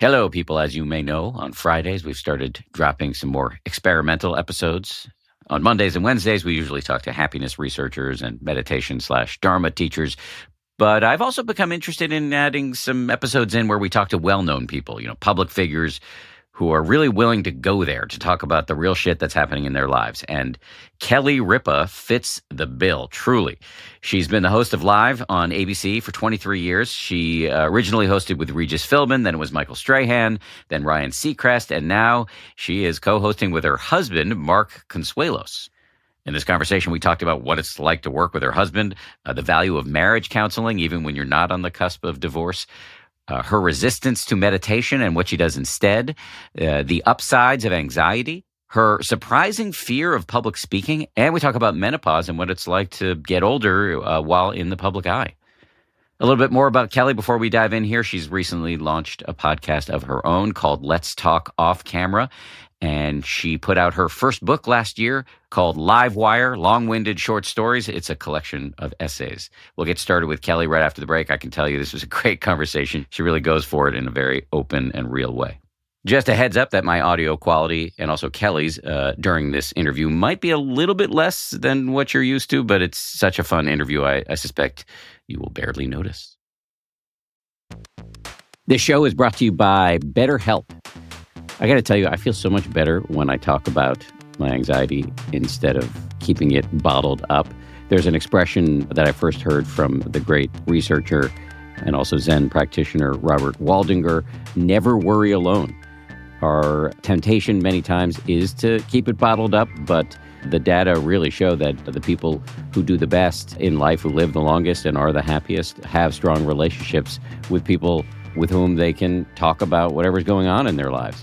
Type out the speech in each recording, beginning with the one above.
Hello, people. As you may know, on Fridays, we've started dropping some more experimental episodes. On Mondays and Wednesdays, we usually talk to happiness researchers and meditation slash Dharma teachers. But I've also become interested in adding some episodes in where we talk to well known people, you know, public figures who are really willing to go there to talk about the real shit that's happening in their lives. And Kelly Ripa fits the bill, truly. She's been the host of Live on ABC for 23 years. She uh, originally hosted with Regis Philbin, then it was Michael Strahan, then Ryan Seacrest, and now she is co hosting with her husband, Mark Consuelos. In this conversation, we talked about what it's like to work with her husband, uh, the value of marriage counseling, even when you're not on the cusp of divorce, uh, her resistance to meditation and what she does instead, uh, the upsides of anxiety, her surprising fear of public speaking, and we talk about menopause and what it's like to get older uh, while in the public eye. A little bit more about Kelly before we dive in here. She's recently launched a podcast of her own called Let's Talk Off Camera. And she put out her first book last year called Live Wire Long Winded Short Stories. It's a collection of essays. We'll get started with Kelly right after the break. I can tell you this was a great conversation. She really goes for it in a very open and real way. Just a heads up that my audio quality and also Kelly's uh, during this interview might be a little bit less than what you're used to, but it's such a fun interview. I, I suspect you will barely notice. This show is brought to you by BetterHelp. I got to tell you, I feel so much better when I talk about my anxiety instead of keeping it bottled up. There's an expression that I first heard from the great researcher and also Zen practitioner Robert Waldinger never worry alone. Our temptation many times is to keep it bottled up, but the data really show that the people who do the best in life, who live the longest and are the happiest, have strong relationships with people with whom they can talk about whatever's going on in their lives.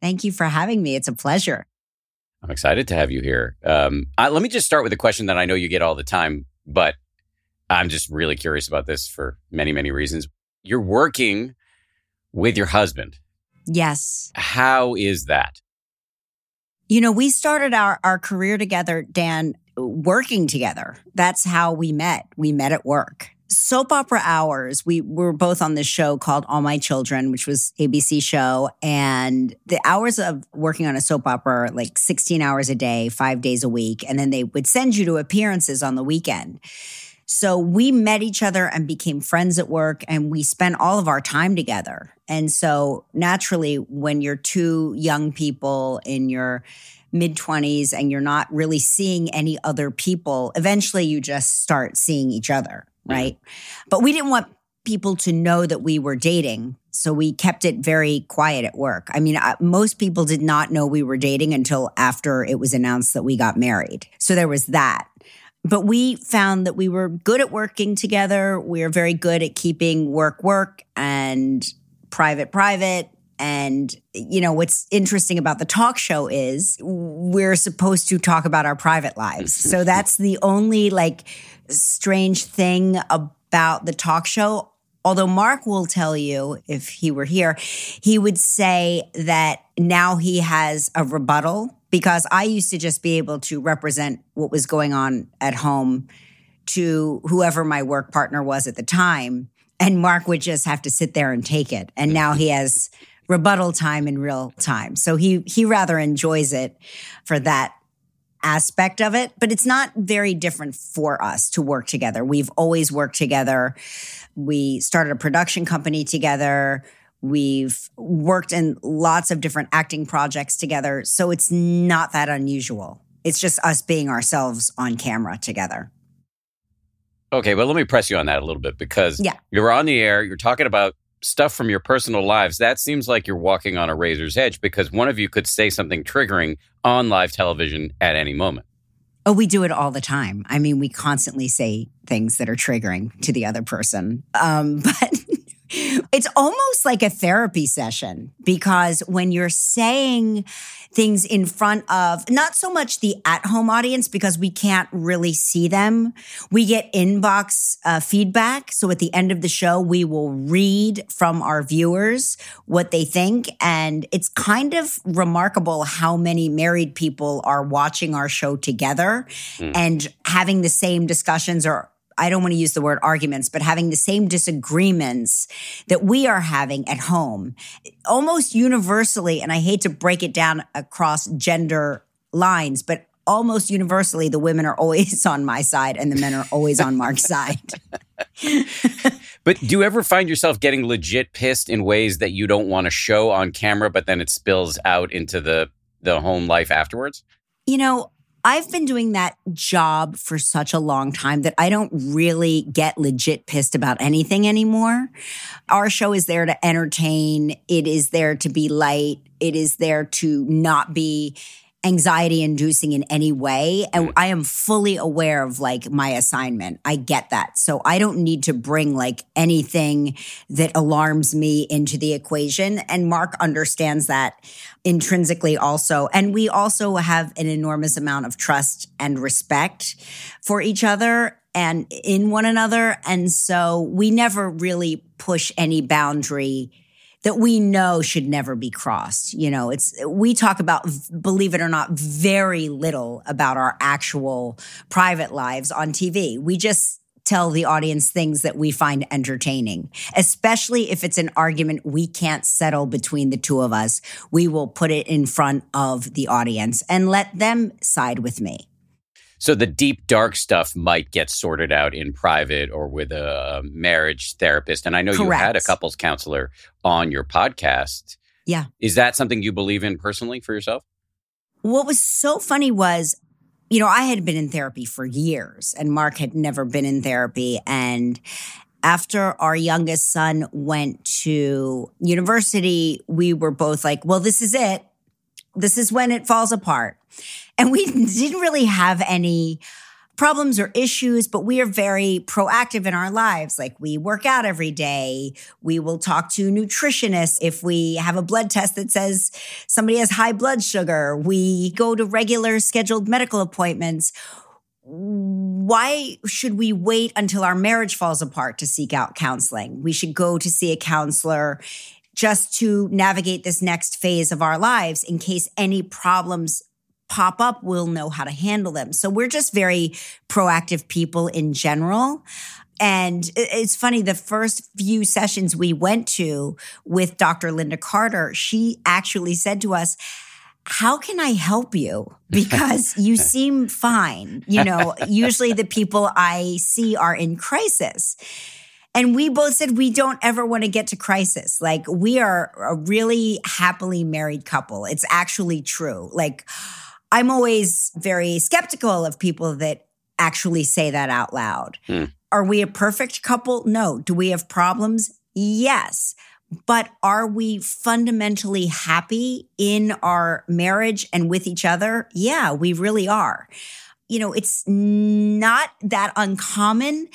Thank you for having me. It's a pleasure. I'm excited to have you here. Um, I, let me just start with a question that I know you get all the time, but I'm just really curious about this for many, many reasons. You're working with your husband Yes. How is that? You know, we started our, our career together, Dan, working together. That's how we met. We met at work. Soap opera hours, we were both on this show called All My Children, which was ABC show. And the hours of working on a soap opera like 16 hours a day, five days a week. And then they would send you to appearances on the weekend. So we met each other and became friends at work and we spent all of our time together. And so naturally, when you're two young people in your mid 20s and you're not really seeing any other people, eventually you just start seeing each other, Mm-hmm. right? But we didn't want people to know that we were dating. So we kept it very quiet at work. I mean, I, most people did not know we were dating until after it was announced that we got married. So there was that. But we found that we were good at working together. We are very good at keeping work work and private private. And, you know, what's interesting about the talk show is we're supposed to talk about our private lives. Mm-hmm. so that's the only like strange thing about the talk show. Although Mark will tell you, if he were here, he would say that now he has a rebuttal because I used to just be able to represent what was going on at home to whoever my work partner was at the time. And Mark would just have to sit there and take it. And now he has rebuttal time in real time. So he he rather enjoys it for that aspect of it, but it's not very different for us to work together. We've always worked together. We started a production company together. We've worked in lots of different acting projects together. So it's not that unusual. It's just us being ourselves on camera together. Okay, well, let me press you on that a little bit because Yeah. you're on the air, you're talking about stuff from your personal lives. That seems like you're walking on a razor's edge because one of you could say something triggering on live television at any moment. Oh, we do it all the time. I mean, we constantly say things that are triggering to the other person. Um, but it's almost like a therapy session because when you're saying things in front of not so much the at home audience because we can't really see them, we get inbox uh, feedback. So at the end of the show, we will read from our viewers what they think. And it's kind of remarkable how many married people are watching our show together Mm. and having the same discussions or I don't want to use the word arguments, but having the same disagreements that we are having at home, almost universally. And I hate to break it down across gender lines, but almost universally, the women are always on my side and the men are always on Mark's side. But do you ever find yourself getting legit pissed in ways that you don't want to show on camera, but then it spills out into the the home life afterwards? You know, I've been doing that job for such a long time that I don't really get legit pissed about anything anymore. Our show is there to entertain, it is there to be light, it is there to not be anxiety inducing in any way and mm. I am fully aware of like my assignment. I get that. So I don't need to bring like anything that alarms me into the equation and Mark understands that intrinsically also. And we also have an enormous amount of trust and respect for each other and in one another. And so we never really push any boundary that we know should never be crossed. You know, it's, we talk about, believe it or not, very little about our actual private lives on TV. We just, tell the audience things that we find entertaining, especially if it's an argument we can't settle between the two of us. We will put it in front of the audience and let them side with me. So the deep, dark stuff might get sorted out in private or with a um, marriage therapist. And I know you had a couples counselor on your podcast. Yeah. Is that something you believe in personally for yourself? What was so funny was, you know, I had been in therapy for years and Mark had never been in therapy. And after our youngest son went to university, we were both like, well, this is it. This is when it falls apart. And we didn't really have any problems or issues, but we are very proactive in our lives. Like we work out every day. We will talk to nutritionists if we have a blood test that says somebody has high blood sugar. We go to regular scheduled medical appointments. Why should we wait until our marriage falls apart to seek out counseling? We should go to see a counselor just to navigate this next phase of our lives in case any problems pop up, we'll know how to handle them. So we're just very proactive people in general. And it's funny, the first few sessions we went to with Dr. Linda Carter, she actually said to us, how can I help you? Because you seem fine. You know, usually the people I see are in crisis. And we both said we don't ever want to get to crisis. Like, we are a really happily married couple. It's actually true. Like, I'm always very skeptical of people that actually say that out loud. Hmm. Are we a perfect couple? No. Do we have problems? Yes. But are we fundamentally happy in our marriage and with each other? Yeah, we really are. You know, it's not that uncommon,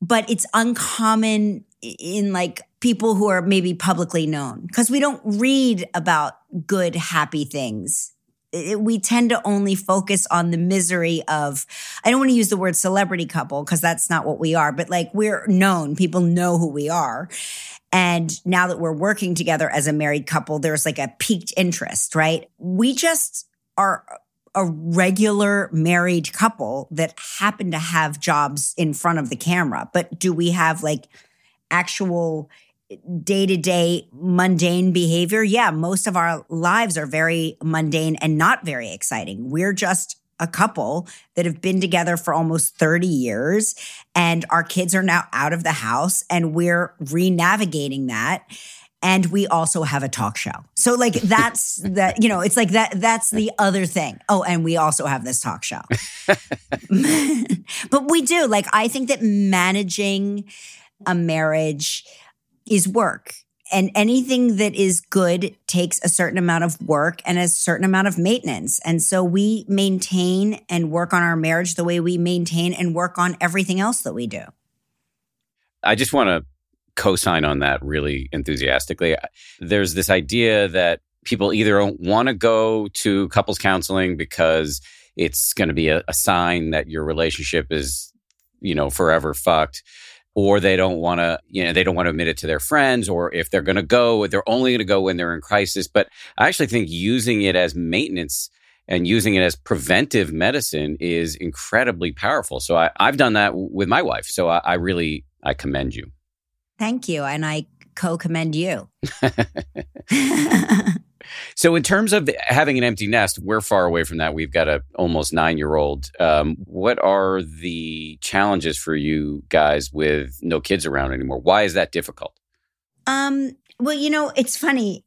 but it's uncommon in like people who are maybe publicly known because we don't read about good, happy things it, we tend to only focus on the misery of i don't want to use the word celebrity couple because that's not what we are but like we're known people know who we are. And now that we're working together as a married couple there's like a peaked interest right? We just are a regular married couple that happen to have jobs in front of the camera but do we have like actual day to day mundane behavior, yeah, most of our lives are very mundane and not very exciting. We're just a couple that have been together for almost 30 years and our kids are now out of the house and we're re-navigating that and we also have a talk show. So like that's that you know it's like that that's the other thing. Oh and we also have this talk show. but we do like I think that managing a marriage is work. And anything that is good takes a certain amount of work and a certain amount of maintenance. And so we maintain and work on our marriage the way we maintain and work on everything else that we do. I just want to co sign on that really enthusiastically. There's this idea that people either don't want to go to couples counseling because it's going to be a, a sign that your relationship is, you know, forever fucked or they don't want to, you know, they don't want to admit it to their friends, or if they're going to go, they're only going to go when they're in crisis. But I actually think using it as maintenance and using it as preventive medicine is incredibly powerful. So I, have done that with my wife. So I, I really, I commend you. Thank you. And I co commend you. So, in terms of having an empty nest, we're far away from that. We've got a almost nine year old. Um, what are the challenges for you guys with no kids around anymore? Why is that difficult? Um, well, you know, it's funny.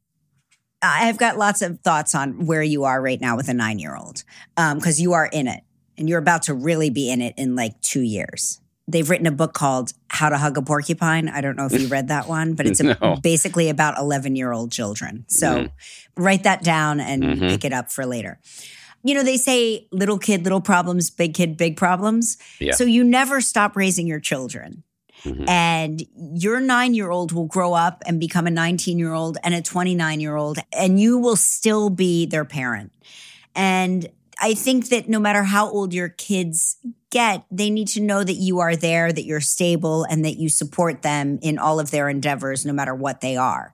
I've got lots of thoughts on where you are right now with a nine year old because um, you are in it and you're about to really be in it in like two years they've written a book called How to Hug a Porcupine. I don't know if you read that one, but it's no. a, basically about 11 year old children. So mm. write that down and mm-hmm. pick it up for later. You know, they say little kid, little problems, big kid, big problems. Yeah. So you never stop raising your children. Mm-hmm. And your nine year old will grow up and become a 19 year old and a 29 year old, and you will still be their parent. And I think that no matter how old your kids get, they need to know that you are there, that you're stable, and that you support them in all of their endeavors, no matter what they are.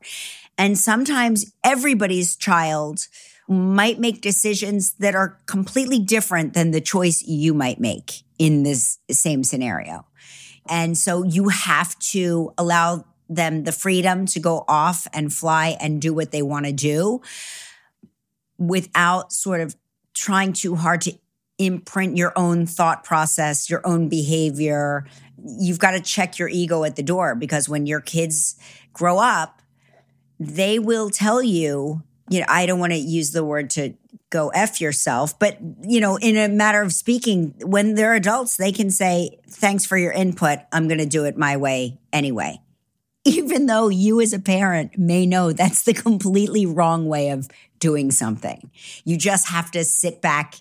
And sometimes everybody's child might make decisions that are completely different than the choice you might make in this same scenario. And so you have to allow them the freedom to go off and fly and do what they want to do without sort of trying too hard to imprint your own thought process, your own behavior. You've got to check your ego at the door because when your kids grow up, they will tell you, you know, I don't want to use the word to go F yourself, but, you know, in a matter of speaking, when they're adults, they can say, thanks for your input. I'm going to do it my way anyway. Even though you as a parent may know that's the completely wrong way of doing something. You just have to sit back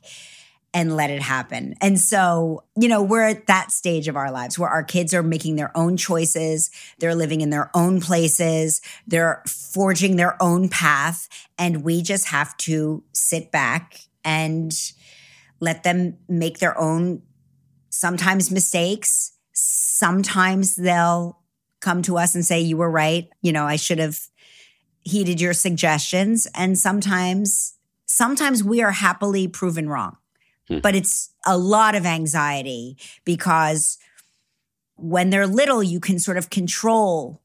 and let it happen. And so, you know, we're at that stage of our lives where our kids are making their own choices, they're living in their own places, they're forging their own path, and we just have to sit back and let them make their own sometimes mistakes. Sometimes they'll come to us and say, You were right. You know, I should have heeded your suggestions and sometimes sometimes we are happily proven wrong. Hmm. But it's a lot of anxiety because when they're little you can sort of control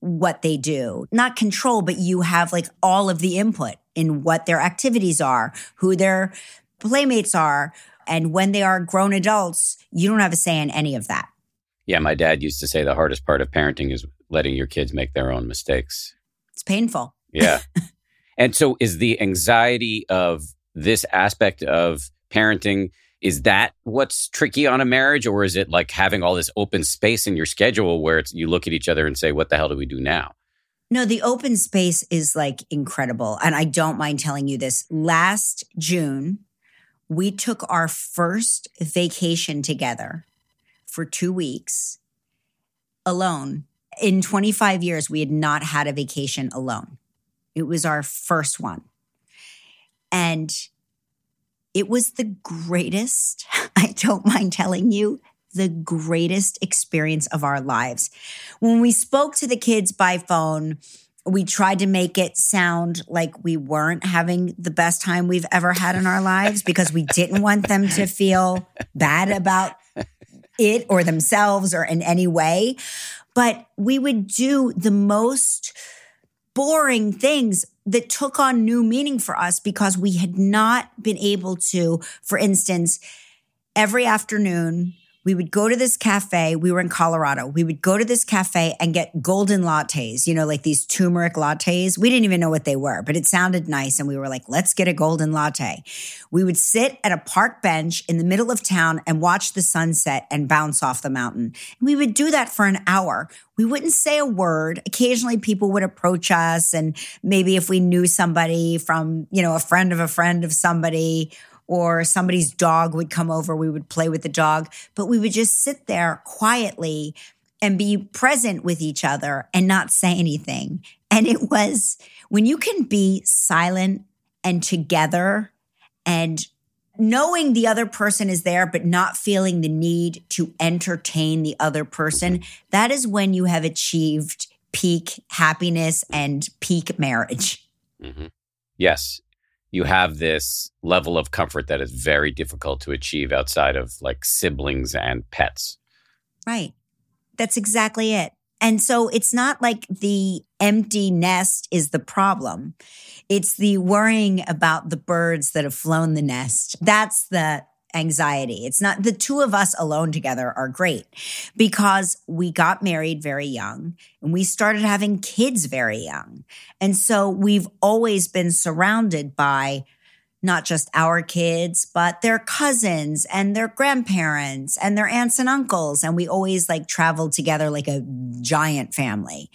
what they do. Not control, but you have like all of the input in what their activities are, who their playmates are, and when they are grown adults, you don't have a say in any of that. Yeah, my dad used to say the hardest part of parenting is letting your kids make their own mistakes. It's painful. Yeah. and so is the anxiety of this aspect of parenting is that what's tricky on a marriage or is it like having all this open space in your schedule where it's you look at each other and say what the hell do we do now? No, the open space is like incredible and I don't mind telling you this. Last June, we took our first vacation together for 2 weeks alone. In 25 years we had not had a vacation alone. It was our first one. And it was the greatest, I don't mind telling you, the greatest experience of our lives. When we spoke to the kids by phone, we tried to make it sound like we weren't having the best time we've ever had in our lives because we didn't want them to feel bad about it or themselves or in any way. But we would do the most boring things that took on new meaning for us because we had not been able to, for instance, every afternoon, we would go to this cafe. We were in Colorado. We would go to this cafe and get golden lattes, you know, like these turmeric lattes. We didn't even know what they were, but it sounded nice. And we were like, let's get a golden latte. We would sit at a park bench in the middle of town and watch the sunset and bounce off the mountain. And we would do that for an hour. We wouldn't say a word. Occasionally people would approach us. And maybe if we knew somebody from, you know, a friend of a friend of somebody, or somebody's dog would come over, we would play with the dog, but we would just sit there quietly and be present with each other and not say anything. And it was when you can be silent and together and knowing the other person is there, but not feeling the need to entertain the other person, that is when you have achieved peak happiness and peak marriage. Mm-hmm. Yes you have this level of comfort that is very difficult to achieve outside of like siblings and pets. Right. That's exactly it. And so it's not like the empty nest is the problem. It's the worrying about the birds that have flown the nest. That's the anxiety. It's not the two of us alone together are great because we got married very young and we started having kids very young. And so we've always been surrounded by not just our kids, but their cousins and their grandparents and their aunts and uncles. And we always like traveled together like a giant family.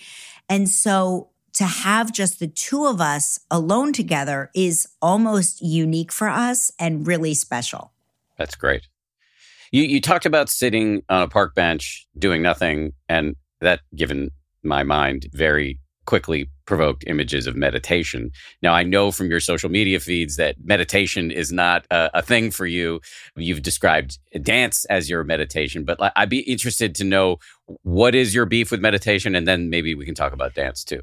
And so to have just the two of us alone together is almost unique for us and really special. That's great. You you talked about sitting on a park bench doing nothing, and that, given my mind, very quickly provoked images of meditation. Now, I know from your social media feeds that meditation is not a, a, thing for you. You've described dance as your meditation, but I'd be interested to know what is your beef with meditation, and then maybe we can talk about dance too.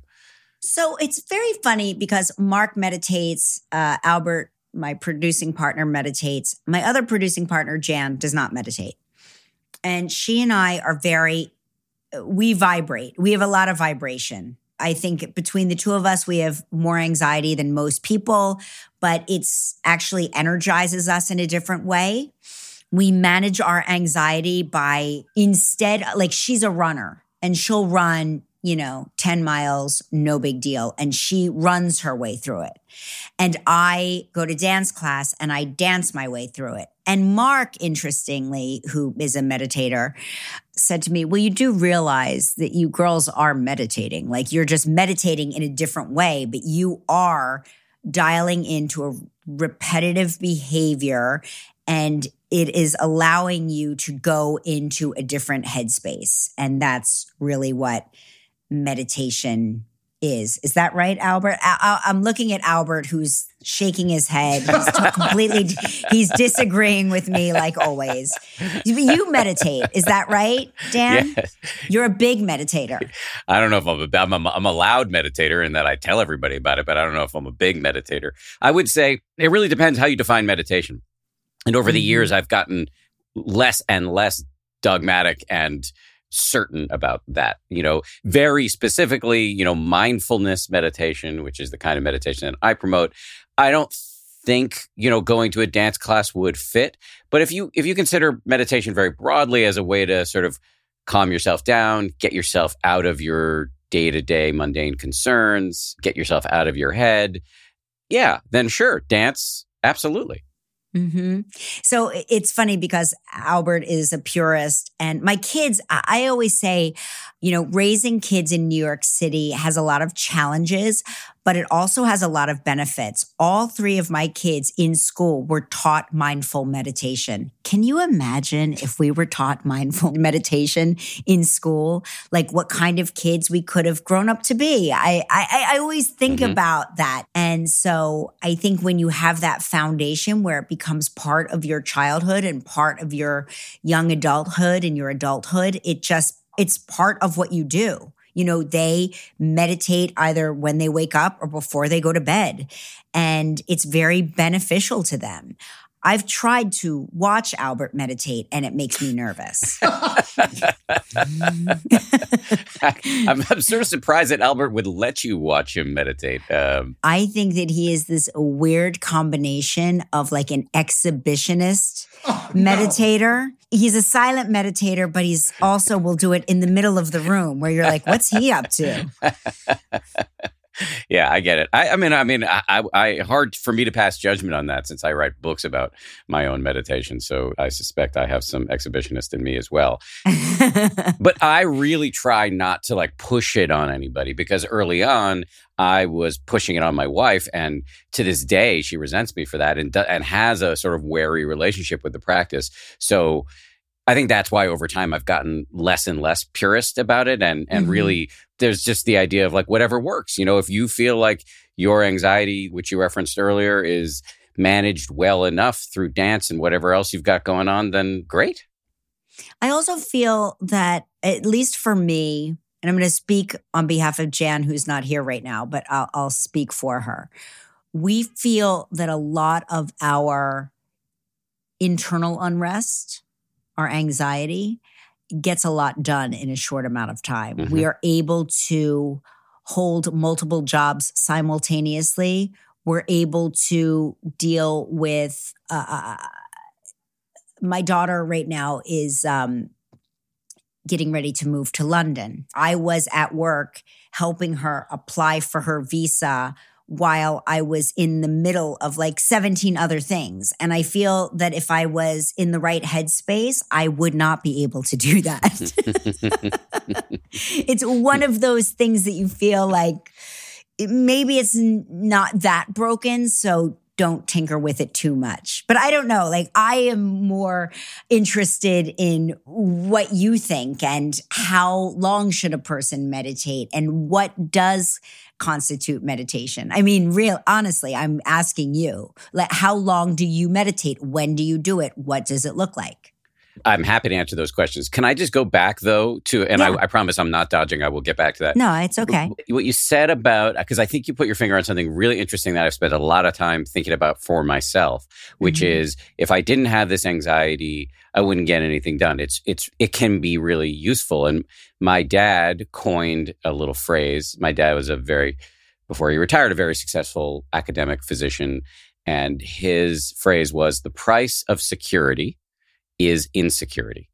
So it's very funny because Mark meditates, uh, Albert my producing partner meditates. My other producing partner, Jan, does not meditate. And she and I are very, we vibrate. We have a lot of vibration. I think between the two of us, we have more anxiety than most people, but it's actually energizes us in a different way. We manage our anxiety by instead, like she's a runner and she'll run you know, 10 miles, no big deal. And she runs her way through it. And I go to dance class and I dance my way through it. And Mark, interestingly, who is a meditator, said to me, Well, you do realize that you girls are meditating. Like you're just meditating in a different way, but you are dialing into a repetitive behavior and it is allowing you to go into a different headspace. And that's really what meditation is. Is that right, Albert? I, am looking at Albert, who's shaking his head. He's completely, he's disagreeing with me like always. You meditate, is that right, Dan? Yes. You're a big meditator. I don't know if I'm a, I'm a, I'm a loud meditator in that I tell everybody about it, but I don't know if I'm a big meditator. I would say it really depends how you define meditation. And over mm-hmm. the years, I've gotten less and less dogmatic and certain about that. You know, very specifically, you know, mindfulness meditation, which is the kind of meditation that I promote. I don't think, you know, going to a dance class would fit, but if you if you consider meditation very broadly as a way to sort of calm yourself down, get yourself out of your day-to-day mundane concerns, get yourself out of your head, yeah, then sure, dance absolutely. Mm-hmm. So it's funny because Albert is a purist, and my kids, I always say, you know, raising kids in New York City has a lot of challenges, but it also has a lot of benefits. All three of my kids in school were taught mindful meditation. Can you imagine if we were taught mindful meditation in school? Like what kind of kids we could have grown up to be? I I, I always think mm-hmm. about that. And so I think when you have that foundation where it becomes part of your childhood and part of your young adulthood and your adulthood, it just it's part of what you do. You know, they meditate either when they wake up or before they go to bed, and it's very beneficial to them. I've tried to watch Albert meditate and it makes me nervous. I'm, I'm, sort of surprised that Albert would let you watch him meditate. Um, I think that he is this weird combination of like an exhibitionist oh, meditator. No. He's a silent meditator, but he's also will do it in the middle of the room where you're like, what's he up to? yeah, I get it. I, I mean, I mean, I, I, hard for me to pass judgment on that since I write books about my own meditation. So I suspect I have some exhibitionist in me as well. but I really try not to like push it on anybody because early on I was pushing it on my wife, and to this day she resents me for that and and has a sort of wary relationship with the practice. So I think that's why over time I've gotten less and less purist about it. And, and mm-hmm. really, there's just the idea of like whatever works. You know, if you feel like your anxiety, which you referenced earlier, is managed well enough through dance and whatever else you've got going on, then great. I also feel that, at least for me, and I'm going to speak on behalf of Jan, who's not here right now, but I'll, I'll speak for her. We feel that a lot of our internal unrest, our anxiety gets a lot done in a short amount of time. Mm-hmm. We are able to hold multiple jobs simultaneously. We're able to deal with uh, uh, uh, my daughter right now is um, getting ready to move to London. I was at work helping her apply for her visa while I was in the middle of like 17 other things. And I feel that if I was in the right headspace, I would not be able to do that. it's one of those things that you feel like maybe it's not that broken. So don't tinker with it too much. But I don't know. Like, I am more interested in what you think and how long should a person meditate and what does constitute meditation? I mean, real honestly, I'm asking you, like, how long do you meditate? When do you do it? What does it look like? I'm happy to answer those questions. Can I just go back though to, and yeah. I, I, promise I'm not dodging. I will get back to that. No, it's okay. What you said about, because I think you put your finger on something really interesting that I've spent a lot of time thinking about for myself, which mm-hmm. is if I didn't have this anxiety, I wouldn't get anything done. It's, it's, it can be really useful. And my dad coined a little phrase. My dad was a very, before he retired, a very successful academic physician. And his phrase was the price of security is insecurity.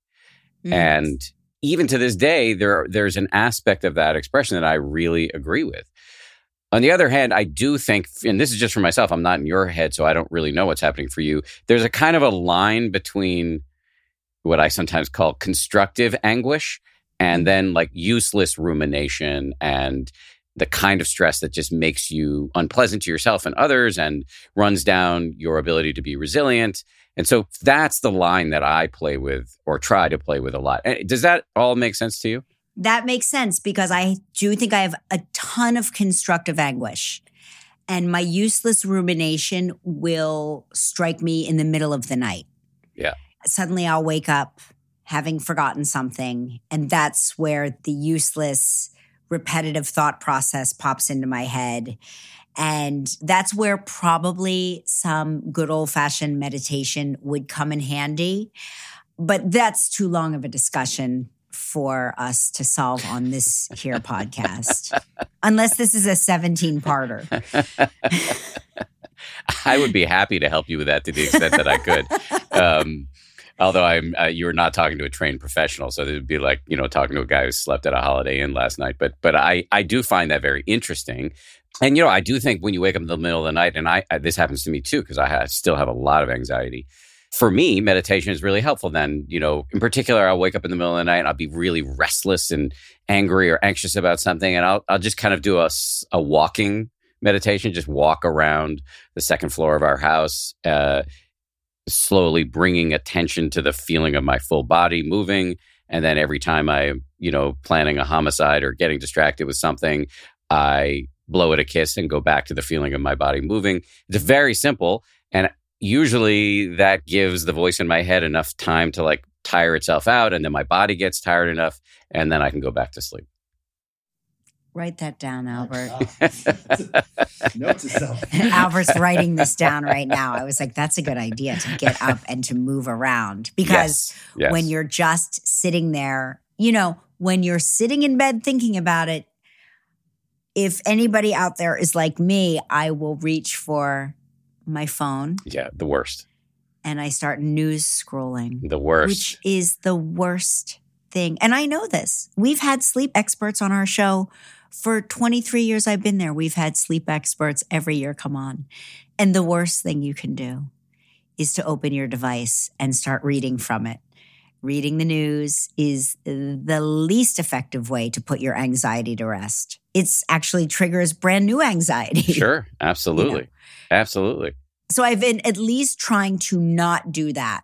Mm. And even to this day, there there's an aspect of that expression that I really agree with. On the other hand, I do think, and this is just for myself, I'm not in your head, so I don't really know what's happening for you. There's a kind of a line between what I sometimes call constructive anguish and mm. then like useless rumination and the kind of stress that just makes you unpleasant to yourself and others and runs down your ability to be resilient and so that's the line that I play with or try to play with a lot. Eh, does that all make sense to you? That makes sense because I do think I have a ton of constructive anguish. And my useless rumination will strike me in the middle of the night. Yeah. Suddenly I'll wake up having forgotten something. And that's where the useless, repetitive thought process pops into my head. And that's where probably some good old fashioned meditation would come in handy. But that's too long of a discussion for us to solve on this here podcast, unless this is a 17 parter. I would be happy to help you with that to the extent that I could. Um, although I'm, uh, you were not talking to a trained professional, so it would be like you know talking to a guy who slept at a Holiday Inn last night. But but I I do find that very interesting, and you know I do think when you wake up in the middle of the night, and I, I this happens to me too because I still have a lot of anxiety for me, meditation is really helpful. Then, you know, in particular, I'll wake up in the middle of the night and I'll be really restless and angry or anxious about something. And I'll, I'll just kind of do a, a walking meditation, just walk around the second floor of our house, uh, slowly bringing attention to the feeling of my full body moving. And then every time I, you know, planning a homicide or getting distracted with something, I blow it a kiss and go back to the feeling of my body moving. It's very simple. And usually that gives the voice in my head enough time to like tire itself out and then my body gets tired enough and then I can go back to sleep. Write that down, oh, Albert. Note to self. Albert's writing this down right now. I was like, that's a good idea to get up and to move around because Yes, yes. when you're just sitting there, you know, when you're sitting in bed thinking about it, if anybody out there is like me, I will reach for my phone yeah, the worst. and I start news scrolling, The worst. which is the worst thing. And I know this. We've had sleep experts on our show for 23 years I've been there. We've had sleep experts every year come on. And the worst thing you can do is to open your device and start reading from it. Reading the news is the least effective way to put your anxiety to rest. It's actually triggers brand new anxiety. sure. Absolutely. Absolutely. So I've been at least trying to not do that.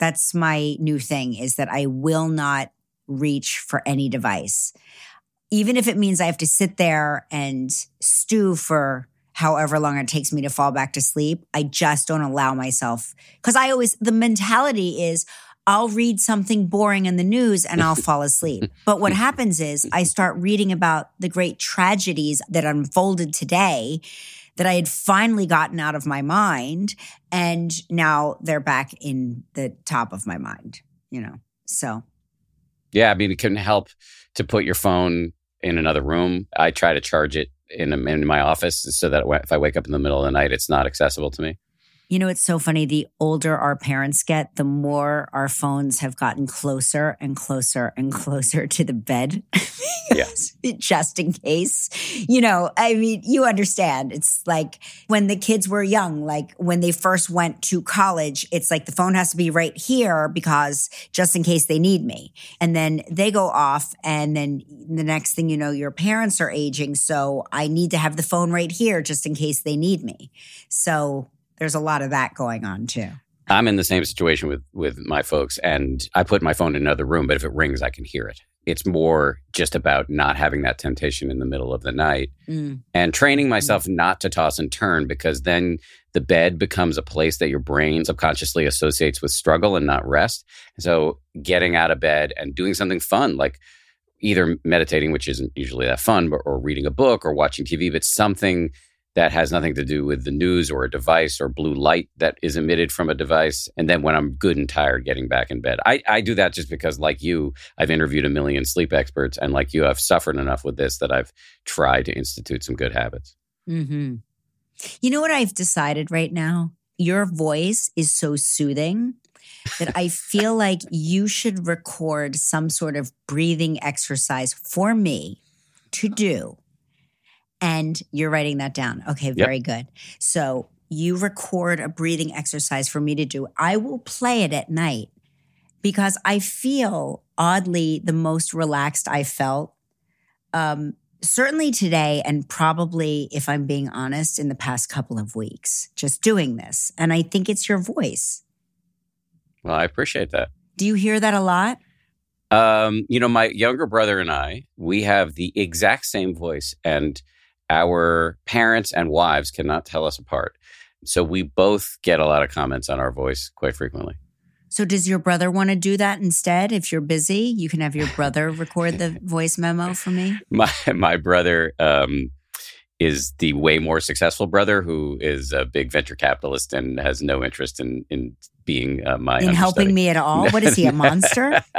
That's my new thing is that I will not reach for any device. Even if it means I have to sit there and stew for however long it takes me to fall back to sleep, I just don't allow myself cuz I always the mentality is I'll read something boring in the news and I'll fall asleep. But what happens is I start reading about the great tragedies that unfolded today that I had finally gotten out of my mind. And now they're back in the top of my mind, you know? So, Yeah. I mean, it can help to put your phone in another room. I try to charge it in, in my office so that if I wake up in the middle of the night, it's not accessible to me. You know, it's so funny. The older our parents get, the more our phones have gotten closer and closer and mm-hmm. closer to the bed. Yes. Just in case. You know, I mean, you understand. It's like when the kids were young, like when they first went to college, it's like the phone has to be right here because just in case they need me. And then they go off, and then the next thing you know, your parents are aging. So I need to have the phone right here just in case they need me. So there's a lot of that going on too. I'm in the same situation with with my folks, and I put my phone in another room. But if it rings, I can hear it. It's more just about not having that temptation in the middle of the night Mm. and training myself not to toss and turn because then the bed becomes a place that your brain subconsciously associates with struggle and not rest. So getting out of bed and doing something fun like either meditating, which isn't usually that fun, but or reading a book or watching TV, but something that has nothing to do with the news or a device or blue light that is emitted from a device. And then when I'm good and tired, getting back in bed. I, I do that just because, like you, I've interviewed a million sleep experts, and like you, I've suffered enough with this that I've tried to institute some good habits. hmm You know what I've decided right now? Your voice is so soothing that I feel like you should record some sort of breathing exercise for me to do. And you're writing that down. Okay, very good. So you record a breathing exercise for me to do. I will play it at night because I feel oddly the most relaxed I felt um, certainly today, and probably, if I'm being honest, in the past couple of weeks, just doing this. And I think it's your voice. Well, I appreciate that. Do you hear that a lot? Um, you know, my younger brother and I, we have the exact same voice, and our parents and wives cannot tell us apart. So we both get a lot of comments on our voice quite frequently. So, does your brother want to do that instead? If you're busy, you can have your brother record the voice memo for me. My my brother um, is the way more successful brother who is a big venture capitalist and has no interest in in being uh, my in helping me at all. What is he, a monster?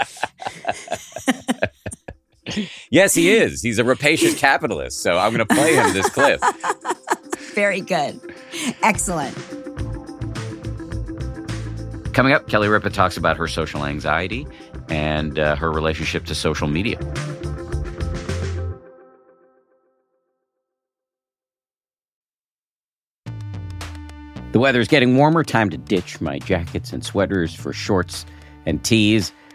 yes, he is. He's a rapacious capitalist. So I'm going to play him this clip. Very good. Excellent. Coming up, Kelly Ripa talks about her social anxiety and uh, her relationship to social media. The weather is getting warmer. Time to ditch my jackets and sweaters for shorts and tees.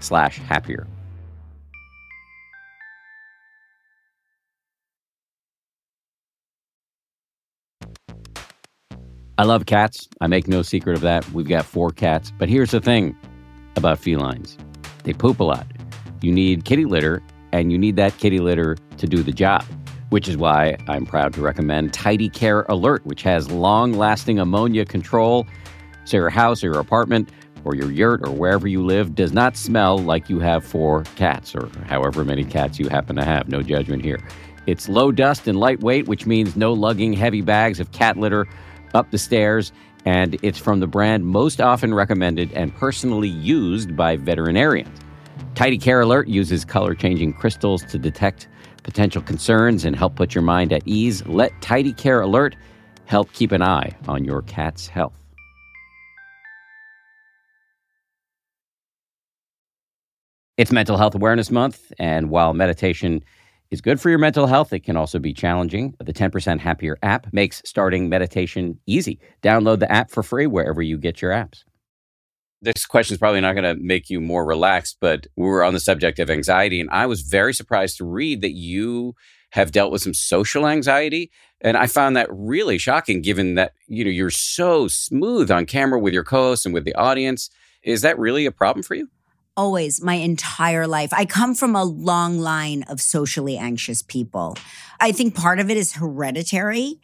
slash happier. I love cats. I make no secret of that. We've got four cats. But here's the thing about felines they poop a lot. You need kitty litter, and you need that kitty litter to do the job, which is why I'm proud to recommend Tidy Care Alert, which has long lasting ammonia control. So your house or your apartment or your yurt or wherever you live does not smell like you have four cats or however many cats you happen to have. No judgment here. It's low dust and lightweight, which means no lugging heavy bags of cat litter up the stairs. And it's from the brand most often recommended and personally used by veterinarians. Tidy Care Alert uses color changing crystals to detect potential concerns and help put your mind at ease. Let Tidy Care Alert help keep an eye on your cat's health. It's Mental Health Awareness Month, and while meditation is good for your mental health, it can also be challenging. The 10% Happier app makes starting meditation easy. Download the app for free wherever you get your apps. This question is probably not going to make you more relaxed, but we were on the subject of anxiety, and I was very surprised to read that you have dealt with some social anxiety and i found that really shocking given that you know you're so smooth on camera with your co-hosts and with the audience is that really a problem for you always my entire life. I come from a long line of socially anxious people. I think part of it is hereditary.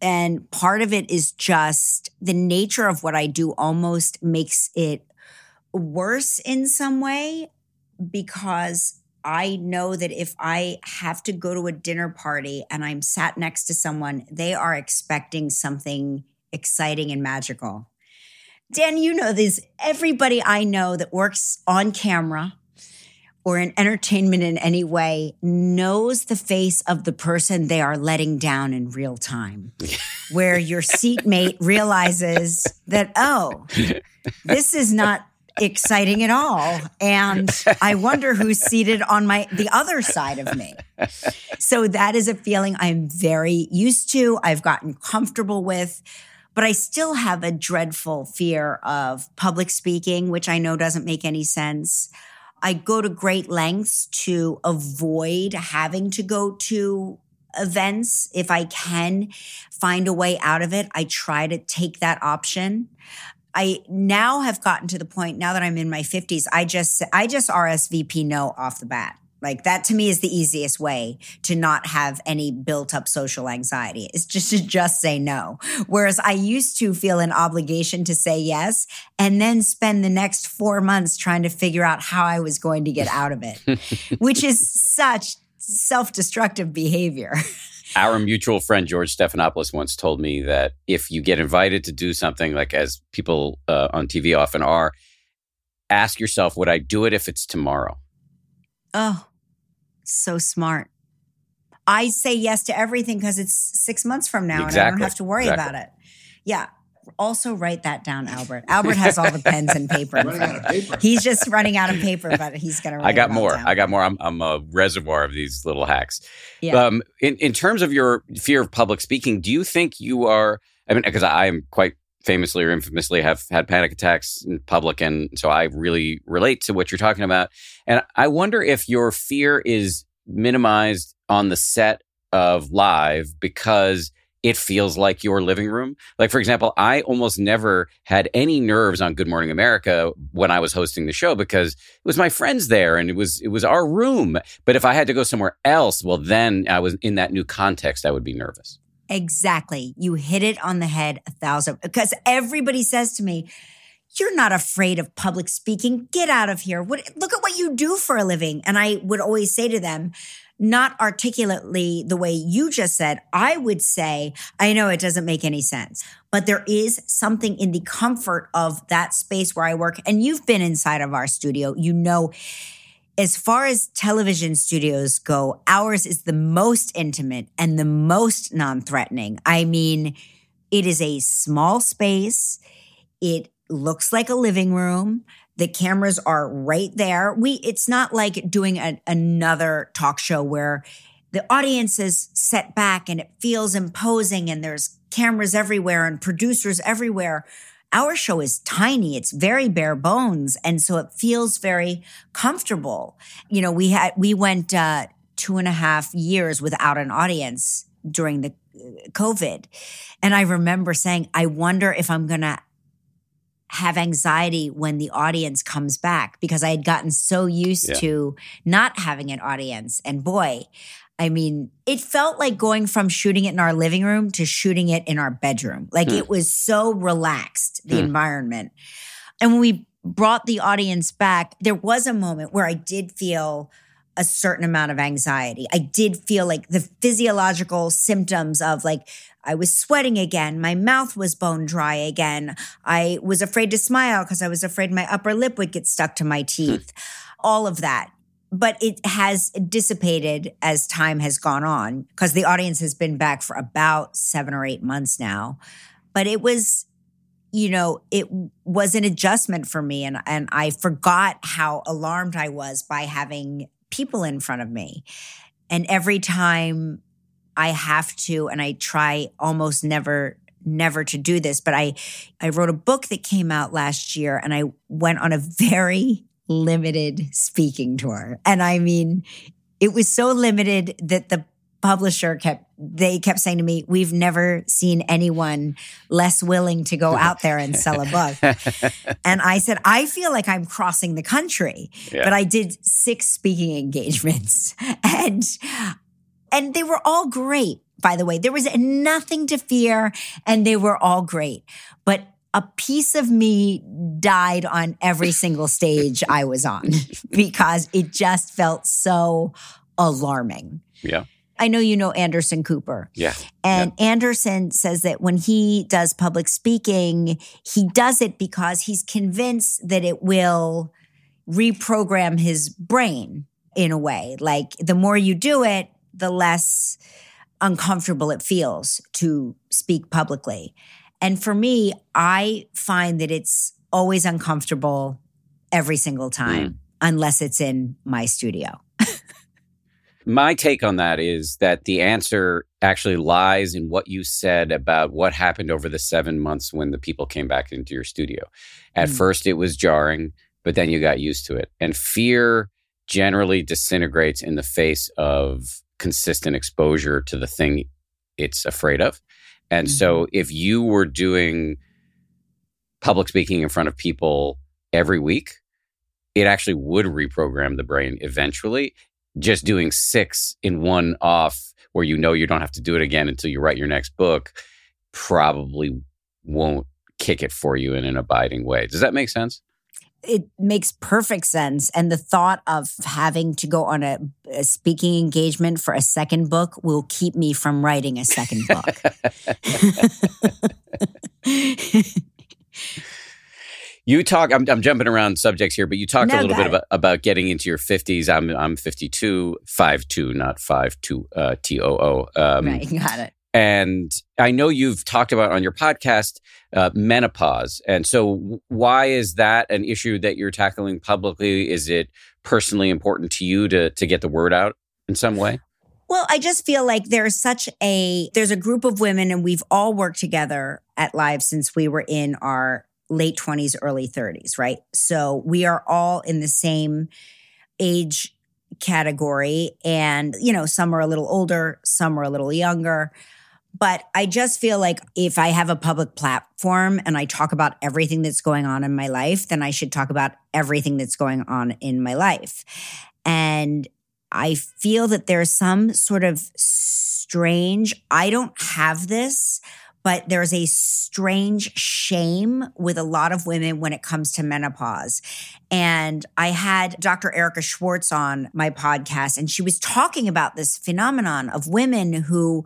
And part of it is just the nature of what I do almost makes it worse in some way because I know that if I have to go to a dinner party and I'm sat next to someone, they are expecting something exciting and magical. Dan, you know this. Everybody I know that works on camera or in entertainment in any way knows the face of the person they are letting down in real time, where your seatmate realizes that, oh, this is not exciting at all and i wonder who's seated on my the other side of me so that is a feeling i'm very used to i've gotten comfortable with but I still have a dreadful fear of public speaking, which I know doesn't make any sense. I go to great lengths to avoid having to go to events, if I can find a way out of it, I try to take that option. I now have gotten to the point now that I'm in my 50s, I just I just RSVP no off the bat. Like that to me is the easiest way to not have any built up social anxiety. Is just to just say no. Whereas I used to feel an obligation to say yes and then spend the next 4 months trying to figure out how I was going to get out of it, which is such self-destructive behavior. Our mutual friend George Stephanopoulos once told me that if you get invited to do something like as people uh, on TV often are, ask yourself, would I do it if it's tomorrow? Oh, so smart. I say yes to everything because it's six months from now exactly. and I don't have to worry exactly. about it. Yeah. Also write that down, Albert. Albert has all the pens and paper. running out of paper. He's just running out of paper, but he's going to. I got more. I got more. I'm, I'm a reservoir of these little hacks. Yeah. Um, in, in terms of your fear of public speaking, do you think you are? I mean, because I am quite famously or infamously have had panic attacks in public, and so I really relate to what you're talking about. And I wonder if your fear is minimized on the set of live because it feels like your living room. Like, for example, I almost never had any nerves on Good Morning America when I was hosting the show because it was my friends there and it was, it was our room. But if I had to go somewhere else, well, then I was in that new context, I would be nervous. Exactly. You hit it on the head a thousand because everybody says to me, you're not afraid of public speaking. Get out of here. What, look at what you do for a living. And I would always say to them, not articulately the way you just said, I would say, I know it doesn't make any sense, but there is something in the comfort of that space where I work. And you've been inside of our studio. You know, as far as television studios go, ours is the most intimate and the most non threatening. I mean, it is a small space. It looks like a living room. The cameras are right there. We it's not like doing a, another talk show where the audience is set back and it feels imposing and there's cameras everywhere and producers everywhere. Our show is tiny. It's very bare bones. And so it feels very comfortable. You know, we had, we went, uh, two and a half years without an audience during the uh, COVID. And I remember saying, I wonder if I'm going to have anxiety when the audience comes back because I had gotten so used Yeah. to not having an audience. And boy, I mean, it felt like going from shooting it in our living room to shooting it in our bedroom. Like Hmm. it was so relaxed, the Hmm. environment. And when we brought the audience back, there was a moment where I did feel a certain amount of anxiety. I did feel like the physiological symptoms of like I was sweating again, my mouth was bone dry again. I was afraid to smile because I was afraid my upper lip would get stuck to my teeth. All of that. But it has dissipated as time has gone on because the audience has been back for about 7 or 8 months now. But it was you know, it was an adjustment for me and and I forgot how alarmed I was by having people in front of me. And every time I have to and I try almost never never to do this, but I I wrote a book that came out last year and I went on a very limited speaking tour. And I mean, it was so limited that the publisher kept they kept saying to me, "We've never seen anyone less willing to go out there and sell a book." and I said, "I feel like I'm crossing the country." Yeah. But I did six speaking engagements and and they were all great, by the way. There was nothing to fear and they were all great. But a piece of me died on every single stage I was on because it just felt so alarming. Yeah. I know you know Anderson Cooper. Yeah. And Anderson says that when he does public speaking, he does it because he's convinced that it will reprogram his brain in a way. Like the more you do it, the less uncomfortable it feels to speak publicly. And for me, I find that it's always uncomfortable every single time, unless it's in my studio. My take on that is that the answer actually lies in what you said about what happened over the seven months when the people came back into your studio. At Mm. first, it was jarring, but then you got used to it. And fear generally disintegrates in the face of consistent exposure to the thing it's afraid of. And Mm-hmm. so if you were doing public speaking in front of people every week, it actually would reprogram the brain eventually. Just doing six in one off where you know you don't have to do it again until you write your next book probably won't kick it for you in an abiding way. Does that make sense? It makes perfect sense. And the thought of having to go on a, a speaking engagement for a second book will keep me from writing a second book. You talk. I'm, I'm jumping around subjects here, but you talked No, a little bit about, about getting into your 50s. I'm I'm 52, 5'2", not 5'2", uh, T O O. Um, right, got it. And I know you've talked about on your podcast uh, menopause. And so, why is that an issue that you're tackling publicly? Is it personally important to you to to get the word out in some way? Well, I just feel like there's such a there's a group of women and we've all worked together at Live since we were in our late 20s, early 30s, right? So we are all in the same age category and you know, some are a little older, some are a little younger. But I just feel like if I have a public platform and I talk about everything that's going on in my life, then I should talk about everything that's going on in my life. And I feel that there's some sort of strange, I don't have this, but there's a strange shame with a lot of women when it comes to menopause. And I had Dr. Erica Schwartz on my podcast, and she was talking about this phenomenon of women who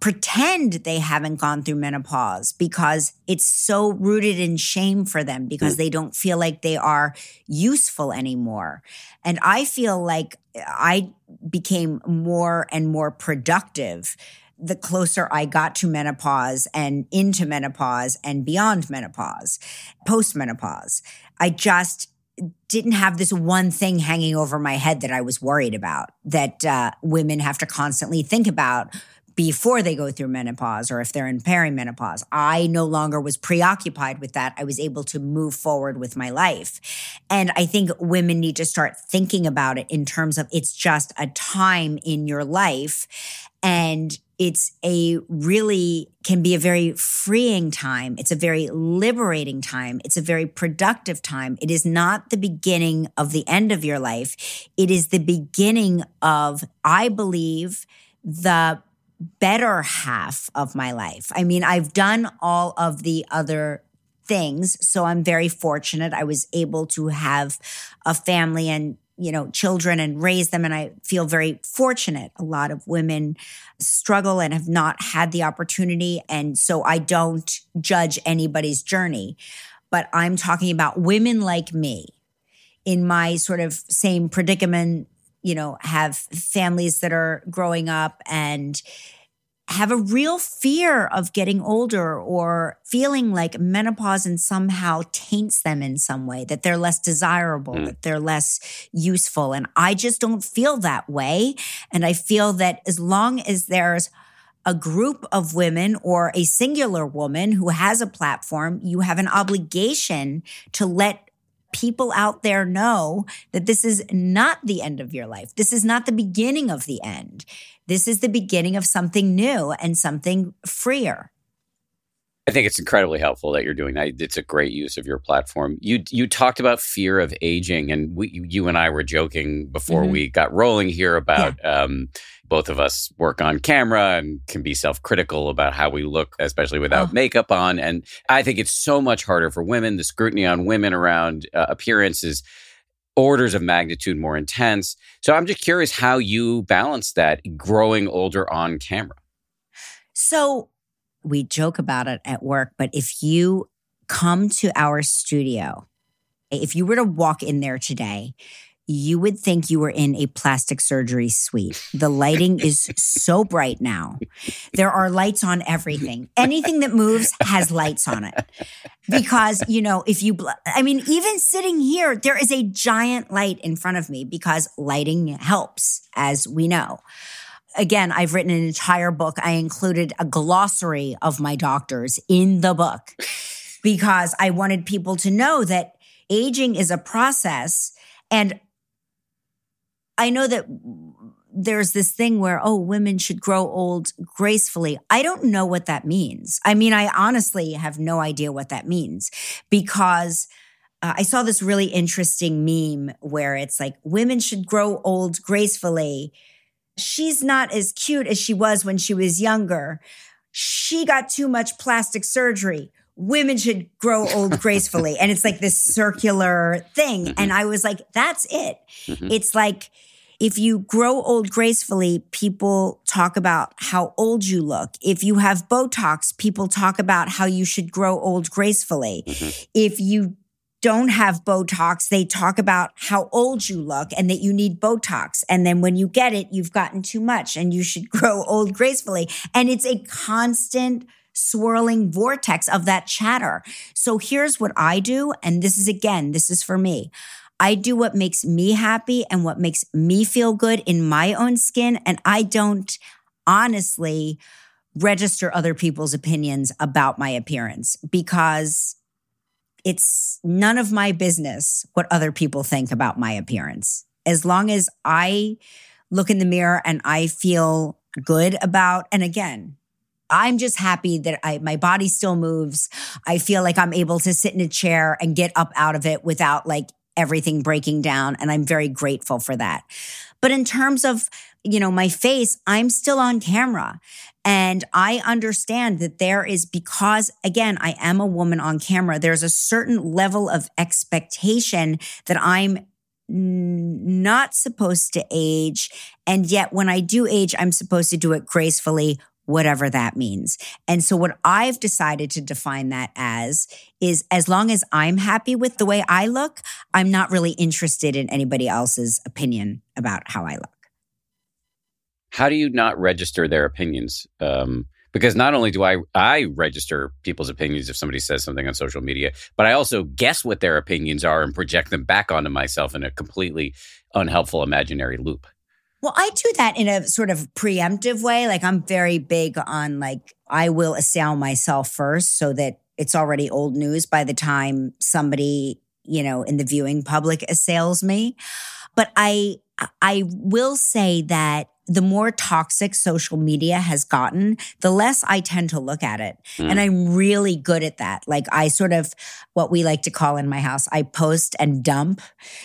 pretend they haven't gone through menopause because it's so rooted in shame for them because mm. they don't feel like they are useful anymore. And I feel like I became more and more productive the closer I got to menopause and into menopause and beyond menopause, postmenopause. I just didn't have this one thing hanging over my head that I was worried about that uh, women have to constantly think about before they go through menopause or if they're in perimenopause. I no longer was preoccupied with that. I was able to move forward with my life. And I think women need to start thinking about it in terms of it's just a time in your life. And it's a really can be a very freeing time. It's a very liberating time. It's a very productive time. It is not the beginning of the end of your life. It is the beginning of, I believe, the better half of my life. I mean, I've done all of the other things. So I'm very fortunate. I was able to have a family and you know children and raise them. And i feel very fortunate. A lot of women struggle and have not had the opportunity. And so i don't judge anybody's journey. But i'm talking about women like me in my sort of same predicament you know have families that are growing up and have a real fear of getting older or feeling like menopause and somehow taints them in some way, that they're less desirable, Mm. that they're less useful. And I just don't feel that way. And I feel that as long as there's a group of women or a singular woman who has a platform, you have an obligation to let people out there know that this is not the end of your life. This is not the beginning of the end. This is the beginning of something new and something freer. I think it's incredibly helpful that you're doing that. It's a great use of your platform. You you talked about fear of aging, and we, you and I were joking before Mhm. we got rolling here about um, both of us work on camera and can be self critical about how we look, especially without Oh. makeup on. And I think it's so much harder for women. The scrutiny on women around uh, appearance is orders of magnitude more intense. So I'm just curious how you balance that growing older on camera. So we joke about it at work, but if you come to our studio, if you were to walk in there today, you would think you were in a plastic surgery suite. The lighting is so bright now. There are lights on everything. Anything that moves has lights on it. Because, you know, if you, bl- I mean, even sitting here, there is a giant light in front of me because lighting helps, as we know again, I've written an entire book. I included a glossary of my doctors in the book because I wanted people to know that aging is a process. And I know that there's this thing where, oh, women should grow old gracefully. I don't know what that means. I mean, I honestly have no idea what that means because uh, I saw this really interesting meme where it's like women should grow old gracefully. She's not as cute as she was when she was younger. She got too much plastic surgery. Women should grow old gracefully. and it's like this circular thing. Mm-hmm. And I was like, that's it. Mm-hmm. It's like, if you grow old gracefully, people talk about how old you look. If you have Botox, people talk about how you should grow old gracefully. Mm-hmm. If you don't have Botox, they talk about how old you look and that you need Botox. And then when you get it, you've gotten too much and you should grow old gracefully. And it's a constant swirling vortex of that chatter. So here's what I do. And this is again, this is for me. I do what makes me happy and what makes me feel good in my own skin. And I don't honestly register other people's opinions about my appearance because it's none of my business what other people think about my appearance. As long as I look in the mirror and I feel good about, and again, I'm just happy that I, my body still moves. I feel like I'm able to sit in a chair and get up out of it without like everything breaking down. And I'm very grateful for that. But in terms of, you know, my face, I'm still on camera. And I understand that there is because, again, I am a woman on camera, there's a certain level of expectation that I'm not supposed to age. And yet, when I do age, I'm supposed to do it gracefully whatever that means. And so, what I've decided to define that as is as long as I'm happy with the way I look, I'm not really interested in anybody else's opinion about how I look. How do you not register their opinions? Um, because not only do I I register people's opinions if somebody says something on social media, but I also guess what their opinions are and project them back onto myself in a completely unhelpful imaginary loop. Well, I do that in a sort of preemptive way. Like I'm very big on like I will assail myself first so that it's already old news by the time somebody, you know, in the viewing public assails me. But I I will say that the more toxic social media has gotten, the less I tend to look at it. Mm. And I'm really good at that. Like I sort of what we like to call in my house, I post and dump.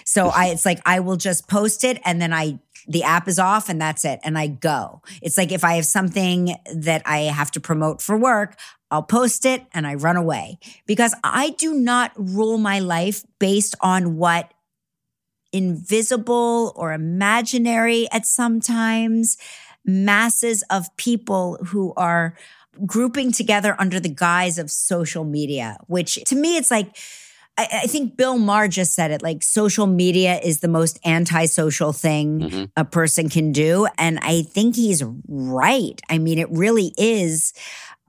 So I it's like I will just post it and then I the app is off and that's it. And I go. It's like if I have something that I have to promote for work, I'll post it and I run away because I do not rule my life based on what invisible or imaginary at sometimes masses of people who are grouping together under the guise of social media, which to me, it's like, I, think Bill Maher just said it like social media is the most antisocial thing mm-hmm. a person can do. And I think he's right. I mean, it really is.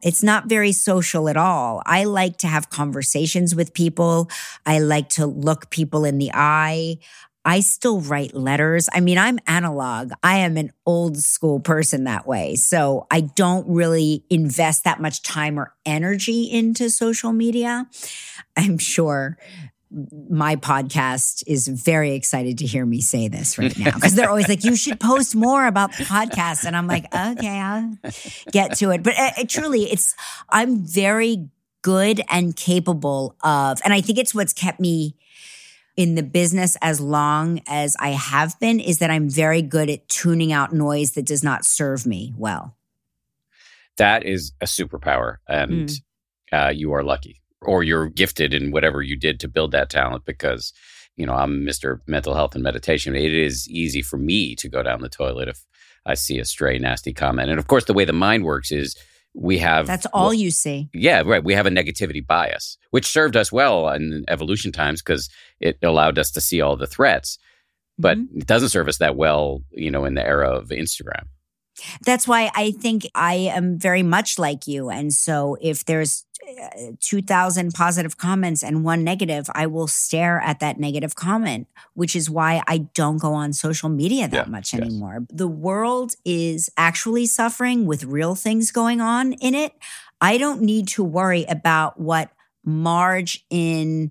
It's not very social at all. I like to have conversations with people. I like to look people in the eye. I still write letters. I mean, I'm analog. I am an old school person that way. So I don't really invest that much time or energy into social media. I'm sure my podcast is very excited to hear me say this right now because they're always like, you should post more about the podcast. And I'm like, okay, I'll get to it. But uh, it truly, it's, I'm very good and capable of, and I think it's what's kept me in the business as long as I have been is that I'm very good at tuning out noise that does not serve me well. That is a superpower. And mm. uh, you are lucky or you're gifted in whatever you did to build that talent because, you know, I'm Mr. Mental Health and Meditation. It is easy for me to go down the toilet if I see a stray, nasty comment. And of course, the way the mind works is we have that's all well, you see. Yeah right. We have a negativity bias which served us well in evolution times because it allowed us to see all the threats but mm-hmm. it doesn't serve us that well you know in the era of instagram that's why I think I am very much like you. And so if there's uh, 2000 positive comments and one negative, I will stare at that negative comment, which is why I don't go on social media that yeah, much yes. anymore. The world is actually suffering with real things going on in it. I don't need to worry about what Marge in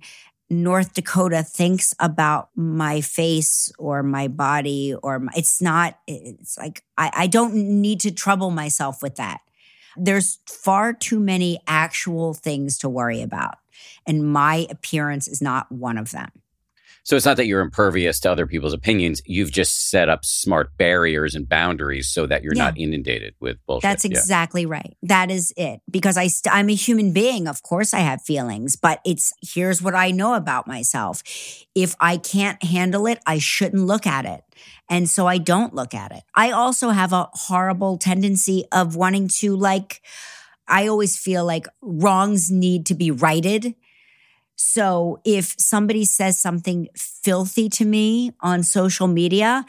North Dakota thinks about my face or my body or my, it's not, it's like, I, I don't need to trouble myself with that. There's far too many actual things to worry about. And my appearance is not one of them. So it's not that you're impervious to other people's opinions. You've just set up smart barriers and boundaries so that you're yeah. not inundated with bullshit. That's exactly yeah. right. That is it. Because I st- I'm a human being. Of course I have feelings, but it's here's what I know about myself. If I can't handle it, I shouldn't look at it. And so I don't look at it. I also have a horrible tendency of wanting to like I always feel like wrongs need to be righted so if somebody says something filthy to me on social media,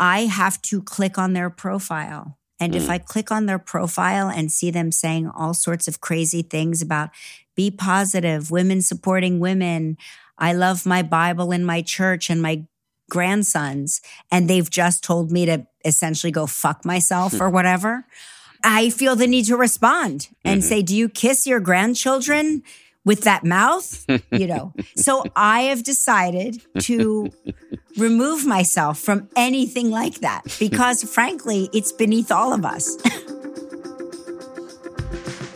I have to click on their profile. And mm. if I click on their profile and see them saying all sorts of crazy things about be positive, women supporting women, I love my Bible in my church and my grandsons, and they've just told me to essentially go fuck myself or whatever, I feel the need to respond and mm-hmm. say, Do you kiss your grandchildren? With that mouth, you know. so I have decided to remove myself from anything like that because, frankly, it's beneath all of us.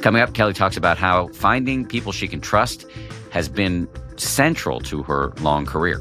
Coming up, Kelly talks about how finding people she can trust has been central to her long career.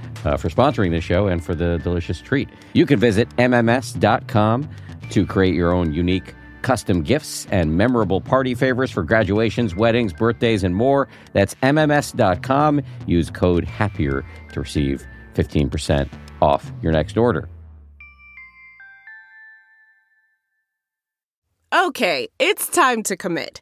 uh, for sponsoring this show and for the delicious treat. You can visit MMS.com to create your own unique custom gifts and memorable party favors for graduations, weddings, birthdays, and more. That's MMS.com. Use code HAPPIER to receive 15% off your next order. Okay, it's time to commit.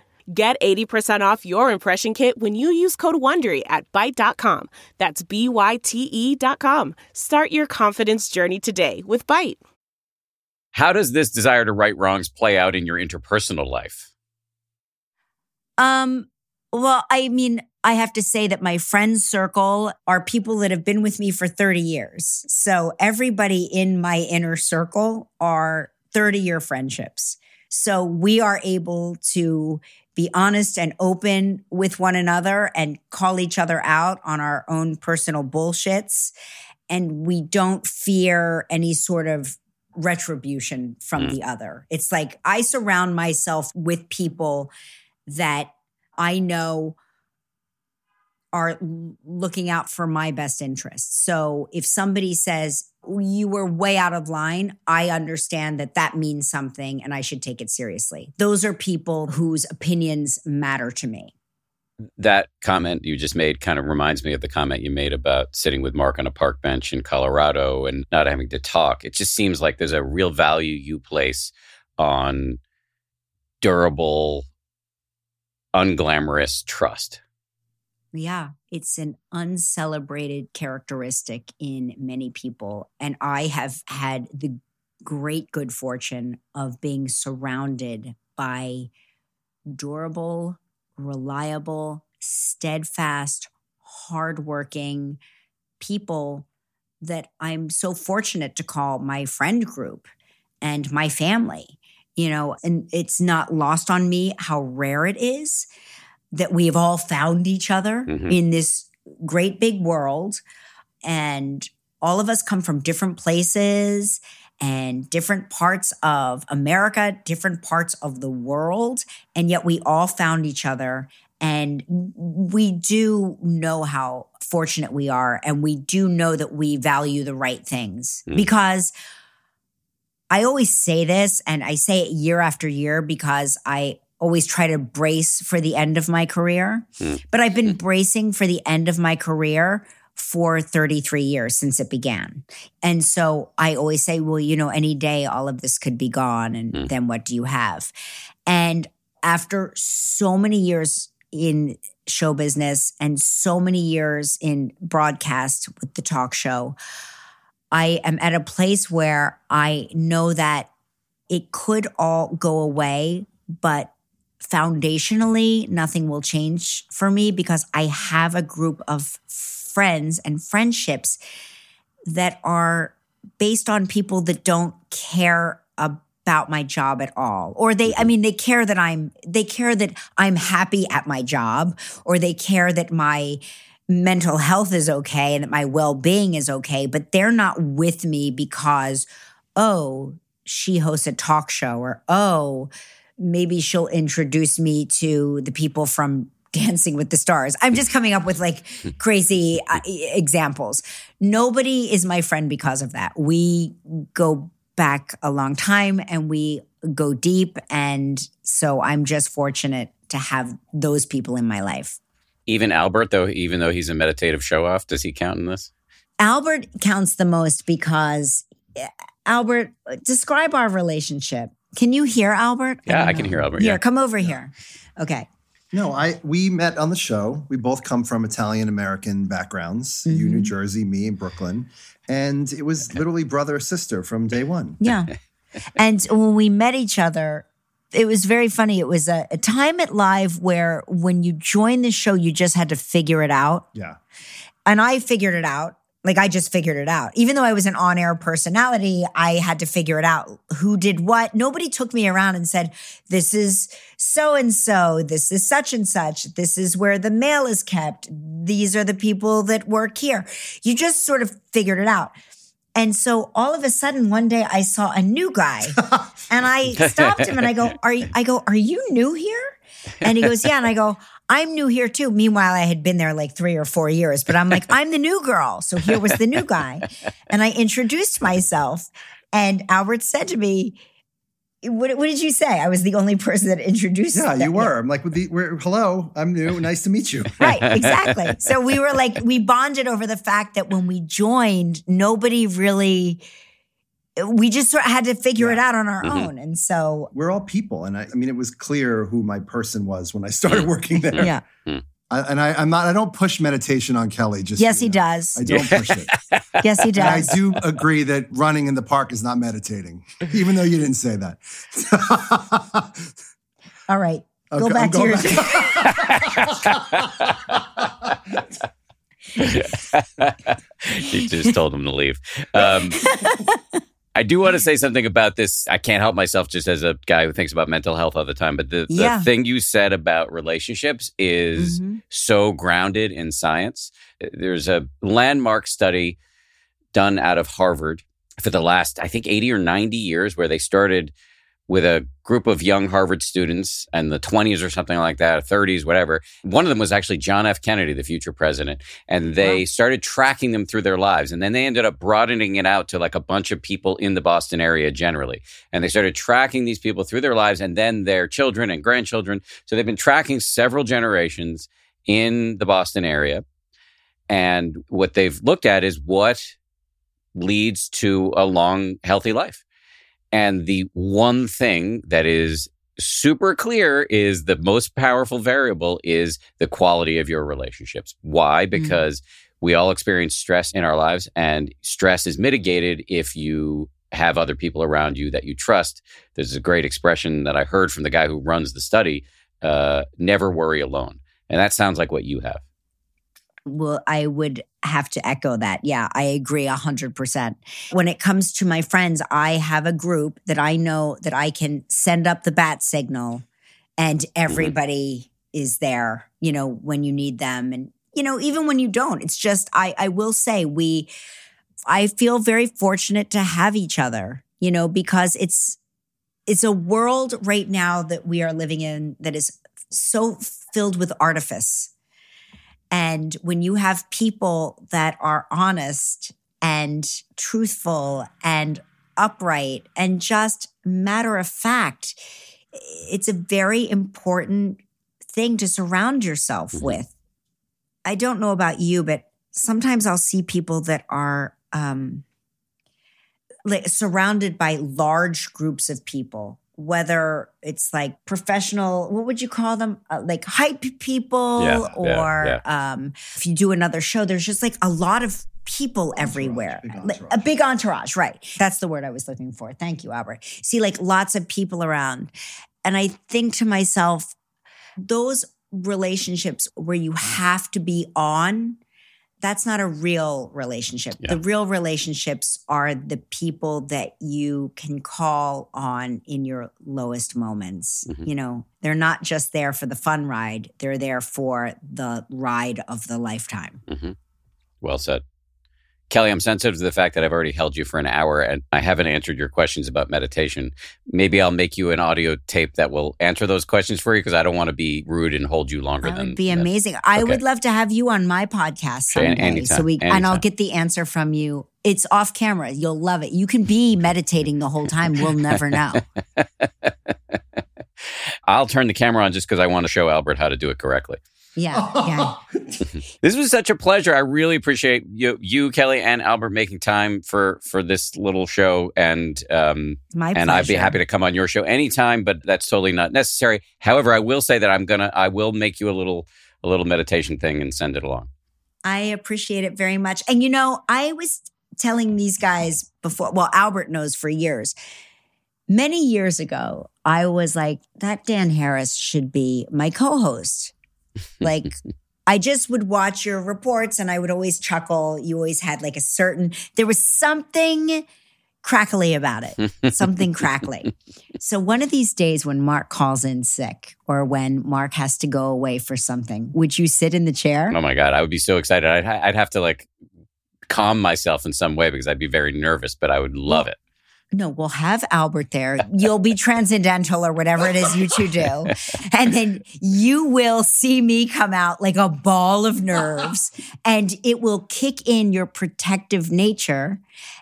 Get 80% off your impression kit when you use code WONDERY at Byte.com. That's B-Y-T-E dot com. Start your confidence journey today with Byte. How does this desire to right wrongs play out in your interpersonal life? Um, well, I mean, I have to say that my friends circle are people that have been with me for 30 years. So everybody in my inner circle are 30 year friendships. So we are able to be honest and open with one another and call each other out on our own personal bullshits. And we don't fear any sort of retribution from mm. the other. It's like I surround myself with people that I know are looking out for my best interests. So if somebody says, oh, you were way out of line, I understand that that means something and I should take it seriously. Those are people whose opinions matter to me. That comment you just made kind of reminds me of the comment you made about sitting with Mark on a park bench in Colorado and not having to talk. It just seems like there's a real value you place on durable, unglamorous trust. Yeah, it's an uncelebrated characteristic in many people. And I have had the great good fortune of being surrounded by durable, reliable, steadfast, hardworking, people that I'm so fortunate to call my friend group and my family, you know, and it's not lost on me how rare it is that we have all found each other Mhm. in this great big world. And all of us come from different places and different parts of America, different parts of the world. And yet we all found each other. And we do know how fortunate we are. And we do know that we value the right things Mm. because I always say this and I say it year after year because I always try to brace for the end of my career. Mm. But I've been bracing for the end of my career for 33 years since it began. And so I always say, well, you know, any day all of this could be gone. And Mm. then what do you have? And after so many years in show business and so many years in broadcast with the talk show, I am at a place where I know that it could all go away, but foundationally, nothing will change for me because I have a group of friends and friendships that are based on people that don't care about my job at all. Or they i mm-hmm. mean they care that i'm they care that i'm happy at my job or they care that my mental health is okay and that my well-being is okay but they're not with me because oh she hosts a talk show or oh maybe she'll introduce me to the people from dancing with the stars. I'm just coming up with like crazy uh, examples. Nobody is my friend because of that. We go back a long time and we go deep. And so i'm just fortunate to have those people in my life. Even Albert, though, even though he's a meditative show off, does he count in this? Albert counts the most because eh, Albert, describe our relationship. Can you hear Albert? Yeah, don't I can hear Albert, Here, yeah. come over here. Okay. No, I we met on the show. We both come from Italian American backgrounds. You, New Mhm. Jersey, me, in Brooklyn, and it was literally brother sister from day one. Yeah. and when we met each other, it was very funny. It was a, a time at live where when you joined the show, you just had to figure it out. Yeah, And I figured it out. Like I just figured it out. Even though I was an on air personality, I had to figure it out. Who did what? Nobody took me around and said, this is so and so. This is such and such. This is where the mail is kept. These are the people that work here. You just sort of figured it out. And so all of a sudden, one day I saw a new guy and I stopped him and I go, are you, I go, are you new here? And he goes, yeah. And I go, I'm new here too. Meanwhile, I had been there like three or four years, but I'm like, I'm the new girl. So here was the new guy. And I introduced myself. And Albert said to me, what, what did you say? I was the only person that introduced yeah, that- you were. I'm like, the, we're, hello, I'm new. Nice to meet you. Right, exactly. so we were like, we bonded over the fact that when we joined, nobody really, we just sort of had to figure it out on our Mhm. own. And so, We're all people, and I, I mean, it was clear who my person was when I started working there. yeah. I, and I, I'm not. I don't push meditation on Kelly. Just Yes, so he know. does. I don't push it. Yes, he And I do agree that running in the park is not meditating, even though you didn't say that. All right. Go back I'm to going your. he just told him to leave. Um, I do want to say something about this. I can't help myself just as a guy who thinks about mental health all the time. But the, the Yeah. thing you said about relationships is Mhm. so grounded in science. There's a landmark study done out of Harvard for the last, I think, 80 or 90 years, where they started with a group of young Harvard students in the 20s or something like that, 30s, whatever. One of them was actually John F. Kennedy, the future president. And they Wow. started tracking them through their lives. And then they ended up broadening it out to like a bunch of people in the Boston area generally. And they started tracking these people through their lives and then their children and grandchildren. So they've been tracking several generations in the Boston area. And what they've looked at is what leads to a long, healthy life. And the one thing that is super clear is the most powerful variable is the quality of your relationships. Why? Because we all experience stress in our lives, and stress is mitigated if you have other people around you that you trust. There's a great expression that I heard from the guy who runs the study uh, never worry alone. And that sounds like what you have. Will I would have to echo that. Yeah, I agree 100%. When it comes to my friends, I have a group that I know that I can send up the bat signal and Mm-hmm. everybody is there, you know, when you need them and you know, even when you don't. It's just I I will say we I feel very fortunate to have each other, you know, because it's it's a world right now that we are living in that is so filled with artifice. And when you have people that are honest and truthful and upright and just matter of fact, it's a very important thing to surround yourself Mhm. with. I don't know about you, but sometimes I'll see people that are um, like surrounded by large groups of people, whether it's like professional, what would you call them? Uh, like hype people, Yeah, yeah, or Um, if you do another show, there's just like a lot of people everywhere. big Like, a big entourage, right? That's the word I was looking for. Thank you, Albert. See, like lots of people around. And I think to myself, those relationships where you have to be on, that's not a real relationship. Yeah. The real relationships are the people that you can call on in your lowest moments. Mhm. You know, they're not just there for the fun ride, they're there for the ride of the lifetime. Well said. Kelly, I'm sensitive to the fact that I've already held you for an hour and I haven't answered your questions about meditation. Maybe I'll make you an audio tape that will answer those questions for you because I don't want to be rude and hold you longer That than would be amazing. I Okay. would love to have you on my podcast someday. so anytime, we and I'll get the answer from you. It's off camera. You'll love it. You can be meditating the whole time. We'll never know. I'll turn the camera on just because I want to show Albert how to do it correctly. Yeah. Yeah. This was such a pleasure. I really appreciate you, you Kelly, and Albert making time for for this little show, and um, My and I'd be happy to come on your show anytime. But that's totally not necessary. However, I will say that I'm gonna, I will make you a little a little meditation thing and send it along. I appreciate it very much. And you know, I was telling these guys before, well, Albert knows for years. Many years ago, I was like, that Dan Harris should be my co host. Like, I just would watch your reports and I would always chuckle. You always had like a certain, there was something crackly about it, something crackly. So, one of these days when Mark calls in sick or when Mark has to go away for something, would you sit in the chair? Oh my god, I would be so excited. I'd I'd have to like calm myself in some way because I'd be very nervous, but I would love it. No, we'll have Albert there. You'll be transcendental or whatever it is you two do. And then you will see me come out like a ball of nerves and it will kick in your protective nature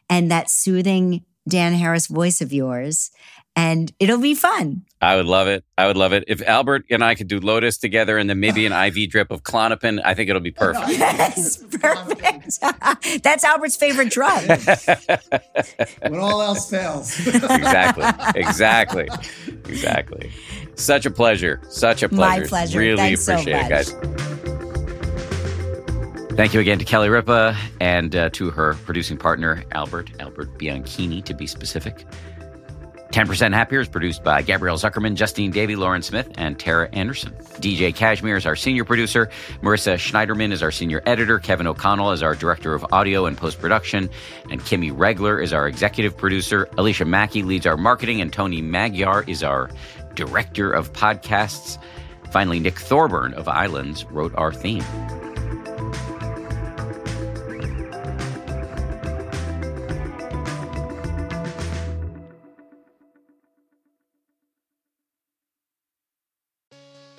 and that soothing Dan Harris voice of yours. And it'll be fun. I would love it. I would love it if Albert and I could do Lotus together and then maybe an IV drip of Klonopin. I think it'll be perfect. Yes, perfect. That's Albert's favorite drug. when all else fails. exactly. Exactly. Exactly. Such a pleasure. Such a pleasure. My pleasure. pleasure. Really Thanks so appreciate it, guys. Thank you again to Kelly Ripa and uh, to her producing partner, Albert, Albert Bianchini, to be specific. 10% Happier is produced by Gabrielle Zuckerman, Justine Davey, Lauren Smith, and Tara Anderson. DJ Cashmere is our senior producer. Marissa Schneiderman is our senior editor. Kevin O'Connell is our director of audio and post production. And Kimmy Regler is our executive producer. Alicia Mackey leads our marketing. And Tony Magyar is our director of podcasts. Finally, Nick Thorburn of Islands wrote our theme.